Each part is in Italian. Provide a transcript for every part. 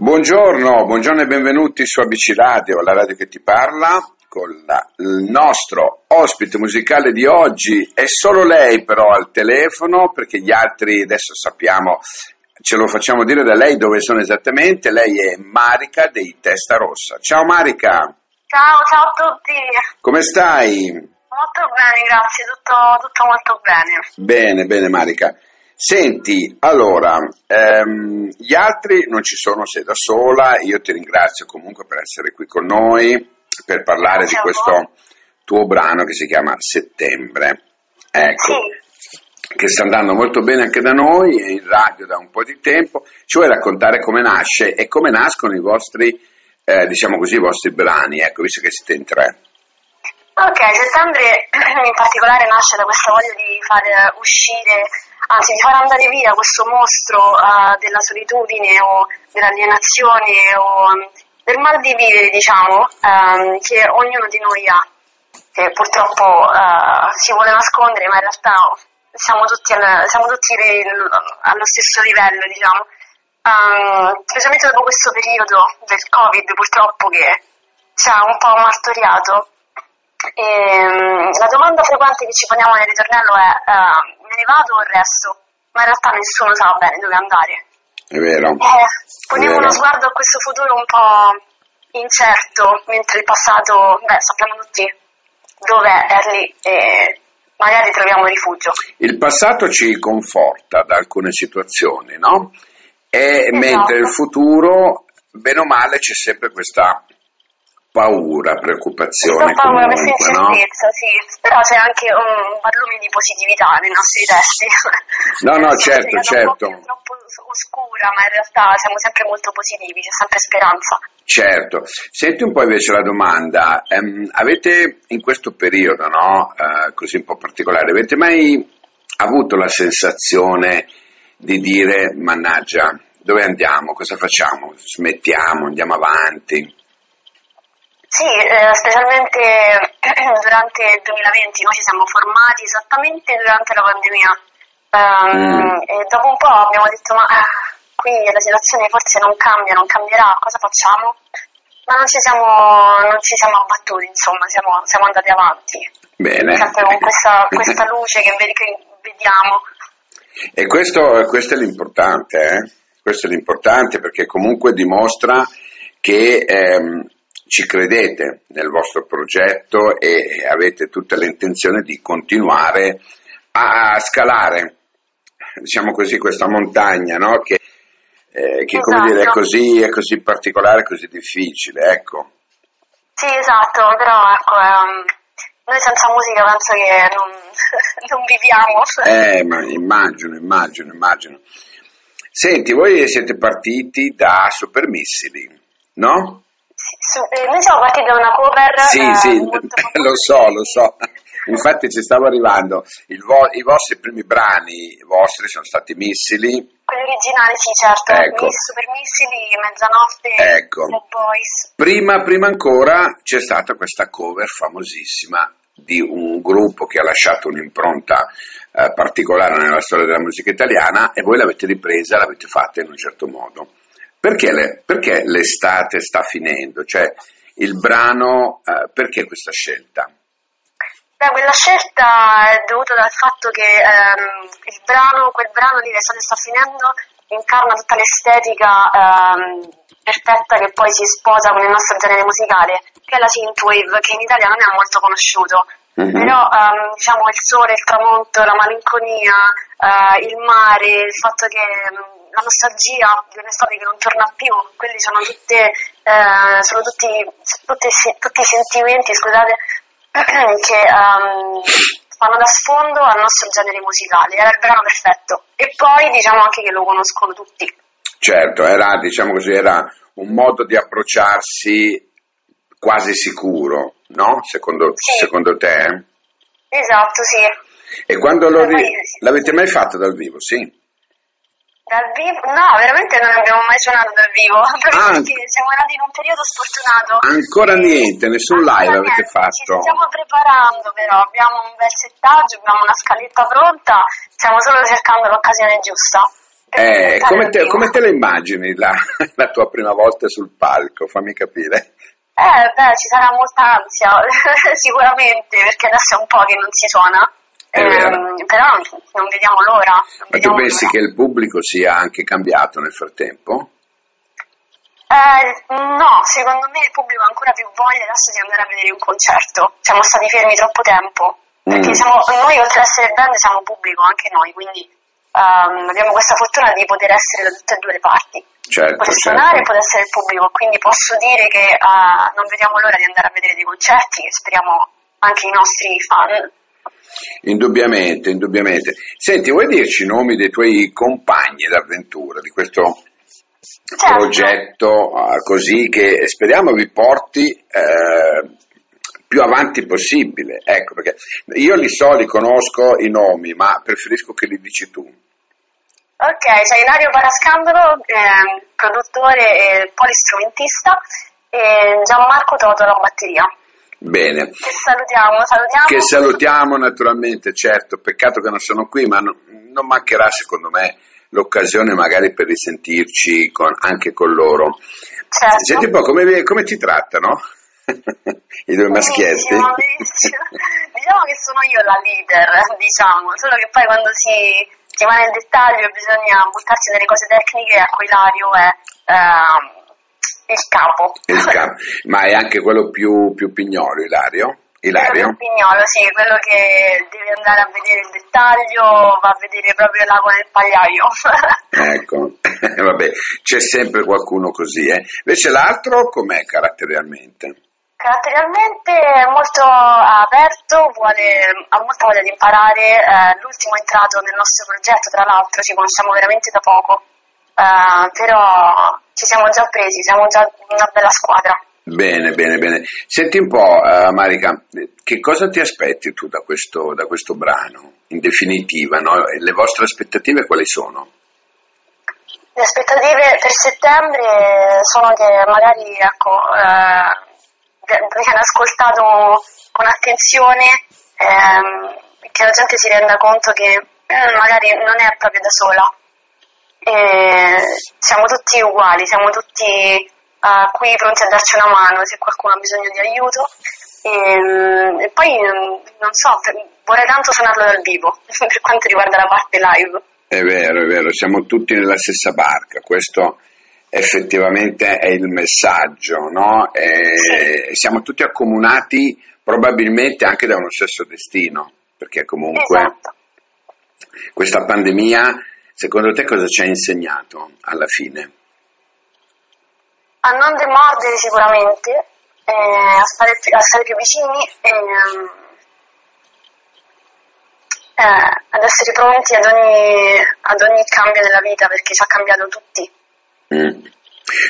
Buongiorno, buongiorno e benvenuti su ABC Radio, la radio che ti parla, con la, il nostro ospite musicale di oggi. È solo lei però al telefono, perché gli altri adesso sappiamo, ce lo facciamo dire da lei dove sono esattamente. Lei è Marica dei Testa Rossa. Ciao Marica! Ciao, ciao a tutti! Come stai? Molto bene, grazie, tutto, tutto molto bene. Bene, bene Marica. Senti, allora, ehm, gli altri non ci sono, sei da sola, io ti ringrazio comunque per essere qui con noi, per parlare Grazie di questo tuo brano che si chiama Settembre. Ecco, Sì, che sta andando molto bene anche da noi, è in radio da un po' di tempo. Ci vuoi raccontare come nasce e come nascono i vostri, eh, diciamo così, i vostri brani, ecco, visto che siete in tre. ok, settembre in particolare nasce da questa voglia di far uscire, anzi di far andare via questo mostro eh, della solitudine o dell'alienazione o mm, del mal di vivere, diciamo, ehm, che ognuno di noi ha, che purtroppo eh, si vuole nascondere, ma in realtà siamo tutti, al- siamo tutti il- allo stesso livello, diciamo. Ehm, specialmente dopo questo periodo del Covid, purtroppo, che ci ha un po' martoriato. Ehm, la domanda frequente che ci poniamo nel ritornello è eh, me ne vado o resto? Ma in realtà nessuno sa bene dove andare. È vero? Eh, poniamo uno sguardo a questo futuro un po' incerto, mentre il passato, beh, sappiamo tutti dov'è, è lì e magari troviamo rifugio. Il passato ci conforta da alcune situazioni, no? E Esatto. mentre il futuro, bene o male, c'è sempre questa paura, preoccupazione Questa paura, comunque, no? incertezza, sì, però c'è anche un barlume di positività nei nostri testi. No, no, È certo, certo. Po' troppo oscura, ma in realtà siamo sempre molto positivi, c'è sempre speranza. Certo. Senti un po' invece la domanda, ehm, avete in questo periodo, no, eh, così un po' particolare, avete mai avuto la sensazione di dire, mannaggia, dove andiamo, cosa facciamo, smettiamo, andiamo avanti? Sì, eh, specialmente durante il 2020 noi ci siamo formati esattamente durante la pandemia Ehm, Mm. e dopo un po' abbiamo detto ma eh, qui la situazione forse non cambia, non cambierà, cosa facciamo? Ma non ci siamo, non ci siamo abbattuti, insomma, siamo, siamo andati avanti, Bene. sempre con questa, questa luce che, vedi- che vediamo. E questo, questo è l'importante, eh? questo è l'importante perché comunque dimostra che ehm, ci credete nel vostro progetto e avete tutta l'intenzione di continuare a, scalare, diciamo così, questa montagna, no? che, eh, che come dire, è Esatto. così, è così particolare, così difficile, ecco. Sì, esatto, però ecco, ehm, noi senza musica penso che non, non viviamo. Eh, ma immagino, immagino, immagino. Senti, voi siete partiti da Super Missili, no? Eh, noi siamo partiti da una cover Sì, eh, sì, lo so, lo so. Infatti ci stavo arrivando. Vo- I vostri primi brani vostri sono stati Missili. Quelli originali, sì, certo. Ecco. Miss Super Missili, Mezzanotte, Ecco. Bad Boys. Prima, prima ancora c'è stata questa cover famosissima di un gruppo che ha lasciato un'impronta eh, particolare nella storia della musica italiana e voi l'avete ripresa, l'avete fatta in un certo modo. Perché, le- perché l'estate sta finendo? Cioè, il brano, eh, perché questa scelta? Beh, quella scelta è dovuta dal fatto che ehm, il brano, quel brano lì, l'estate sta finendo, incarna tutta l'estetica ehm, perfetta che poi si sposa con il nostro genere musicale, che è la synthwave, che in Italia non è molto conosciuto. Mhm. Però ehm, diciamo il sole, il tramonto, la malinconia, eh, il mare, il fatto che ehm, la nostalgia di un'estate che non torna più, quelli sono tutte eh, sono tutti, tutti, tutti i sentimenti, scusate, che ehm, fanno da sfondo al nostro genere musicale, era il brano perfetto. E poi diciamo anche che lo conoscono tutti. Certo, era, diciamo così, era un modo di approcciarsi quasi sicuro, no? Secondo, Sì. secondo te? Esatto, sì. E quando lo ri- l'avete mai fatto dal vivo? Sì. Dal vivo? No, veramente non abbiamo mai suonato dal vivo, Ah. perché siamo nati in un periodo sfortunato. Ancora niente, nessun Ancora live avete niente, fatto. Ci stiamo preparando però, abbiamo un bel settaggio, abbiamo una scaletta pronta, stiamo solo cercando l'occasione giusta. Eh, come, te, come, te, la immagini la, la, tua prima volta sul palco? Fammi capire. Eh, beh, ci sarà molta ansia, sicuramente, perché adesso è un po' che non si suona. Eh, però non vediamo l'ora. Non Ma vediamo tu pensi l'ora. che il pubblico sia anche cambiato nel frattempo? Eh, no, secondo me il pubblico ha ancora più voglia adesso di andare a vedere un concerto. Siamo stati fermi troppo tempo. Perché Mm. siamo, noi oltre ad essere band siamo pubblico anche noi, quindi ehm, abbiamo questa fortuna di poter essere da tutte e due le parti. Certo, Poter suonare e certo. poter essere il pubblico, quindi posso dire che eh, non vediamo l'ora di andare a vedere dei concerti che speriamo anche i nostri fan. Indubbiamente, indubbiamente. Senti, vuoi dirci i nomi dei tuoi compagni d'avventura, di questo Certo. progetto eh, così che speriamo vi porti eh, più avanti possibile? Ecco, perché io li so, li conosco i nomi, ma preferisco che li dici tu. Ok, c'è Ilario Parascandolo, ehm, produttore e polistrumentista, e Gianmarco Toto alla batteria. Bene. Che salutiamo, salutiamo. Che salutiamo naturalmente, certo, peccato che non sono qui, ma no- non mancherà secondo me l'occasione magari per risentirci con- anche con loro. Certo. Senti un po' come, come ti trattano i due maschietti? Benissimo, benissimo. diciamo che sono io la leader, diciamo, solo che poi quando si, si va nel dettaglio bisogna buttarsi nelle cose tecniche, ecco Ilario è ehm, il capo. Il capo. Ma è anche quello più, più pignolo, Ilario? Ilario? Pignolo, sì, quello che deve andare a vedere il dettaglio, va a vedere proprio l'ago nel pagliaio. Ecco, vabbè, c'è sempre qualcuno così, eh. Invece l'altro com'è caratterialmente? Caratterialmente è molto aperto, vuole, ha molta voglia di imparare, è l'ultimo entrato nel nostro progetto, tra l'altro ci conosciamo veramente da poco, eh, però ci siamo già presi, siamo già una bella squadra. Bene, bene, bene. Senti un po', eh, Marica, che cosa ti aspetti tu da questo, da questo brano? In definitiva, no? Le vostre aspettative quali sono? Le aspettative per settembre sono che magari ecco, eh, viene ascoltato con attenzione, ehm, che la gente si renda conto che eh, magari non è proprio da sola. E siamo tutti uguali, siamo tutti eh, qui pronti a darci una mano se qualcuno ha bisogno di aiuto. E, e poi mm, non so, vorrei tanto suonarlo dal vivo per quanto riguarda la parte live. È vero, è vero, siamo tutti nella stessa barca, questo effettivamente è il messaggio, no? E siamo tutti accomunati probabilmente anche da uno stesso destino, perché comunque Esatto. questa pandemia, secondo te cosa ci ha insegnato alla fine? A non demordere sicuramente, eh, a, stare più, a stare più vicini e eh, ad essere pronti ad ogni, ad ogni cambio nella vita perché ci ha cambiato tutti. Mm.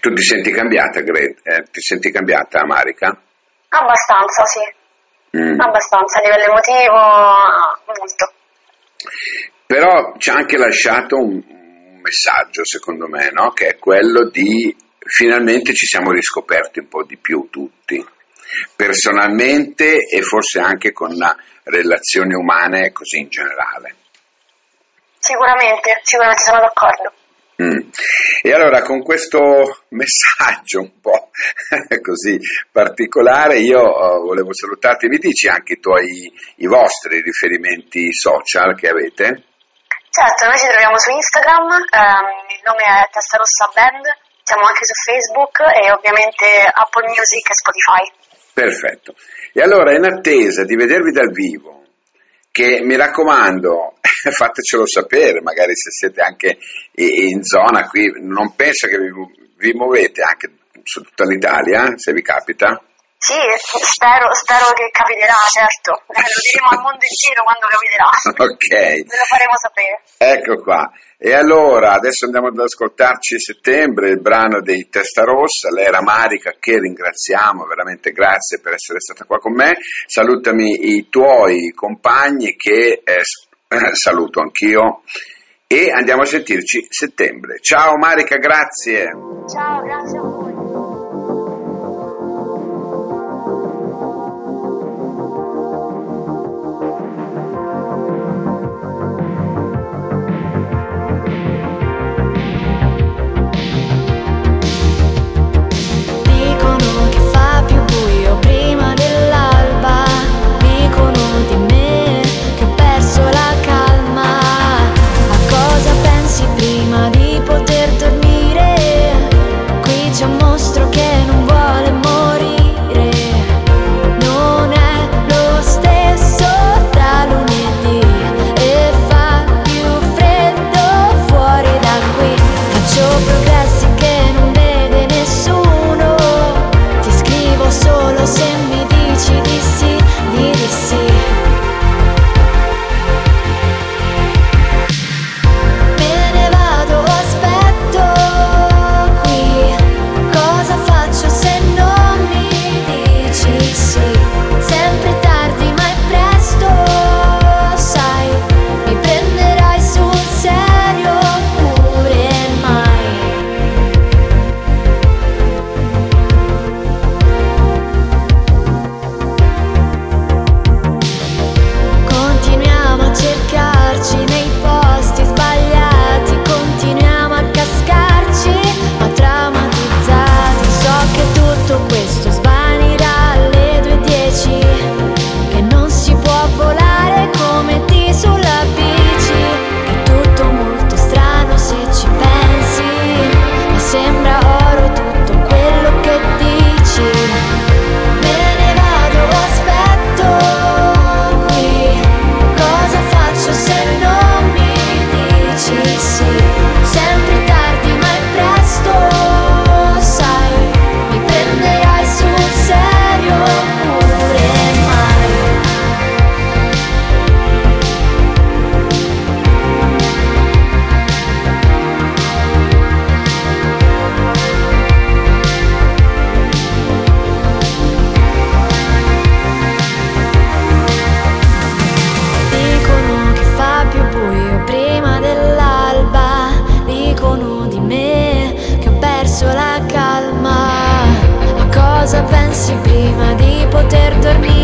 Tu ti senti cambiata, Gre- eh, ti senti cambiata, Marica? Abbastanza, sì, Mm. abbastanza a livello emotivo, molto. Però ci ha anche lasciato un, un messaggio, secondo me, no? che è quello di finalmente ci siamo riscoperti un po' di più tutti, personalmente e forse anche con relazioni umane così in generale. Sicuramente, sicuramente sono d'accordo. Mm. E allora con questo messaggio un po' così particolare io eh, volevo salutarti, mi dici anche i tuoi, i vostri riferimenti social che avete? Certo, noi ci troviamo su Instagram, ehm, il nome è Testa Rossa Band, siamo anche su Facebook e ovviamente Apple Music e Spotify. Perfetto. E allora in attesa di vedervi dal vivo, che mi raccomando, fatecelo sapere, magari se siete anche in zona qui, non penso che vi, vi muovete anche su tutta l'Italia, se vi capita. Sì, spero, spero che capiterà, certo. Eh, lo diremo al mondo intero quando capiterà. Ok. Ve lo faremo sapere. Ecco qua. E allora, adesso andiamo ad ascoltarci settembre, il brano dei Testa Rossa, lei era Marica, che ringraziamo, veramente grazie per essere stata qua con me. Salutami i tuoi compagni che eh, s- saluto anch'io e andiamo a sentirci settembre. Ciao Marica, grazie. Ciao, grazie a voi. Pensi prima di poter dormire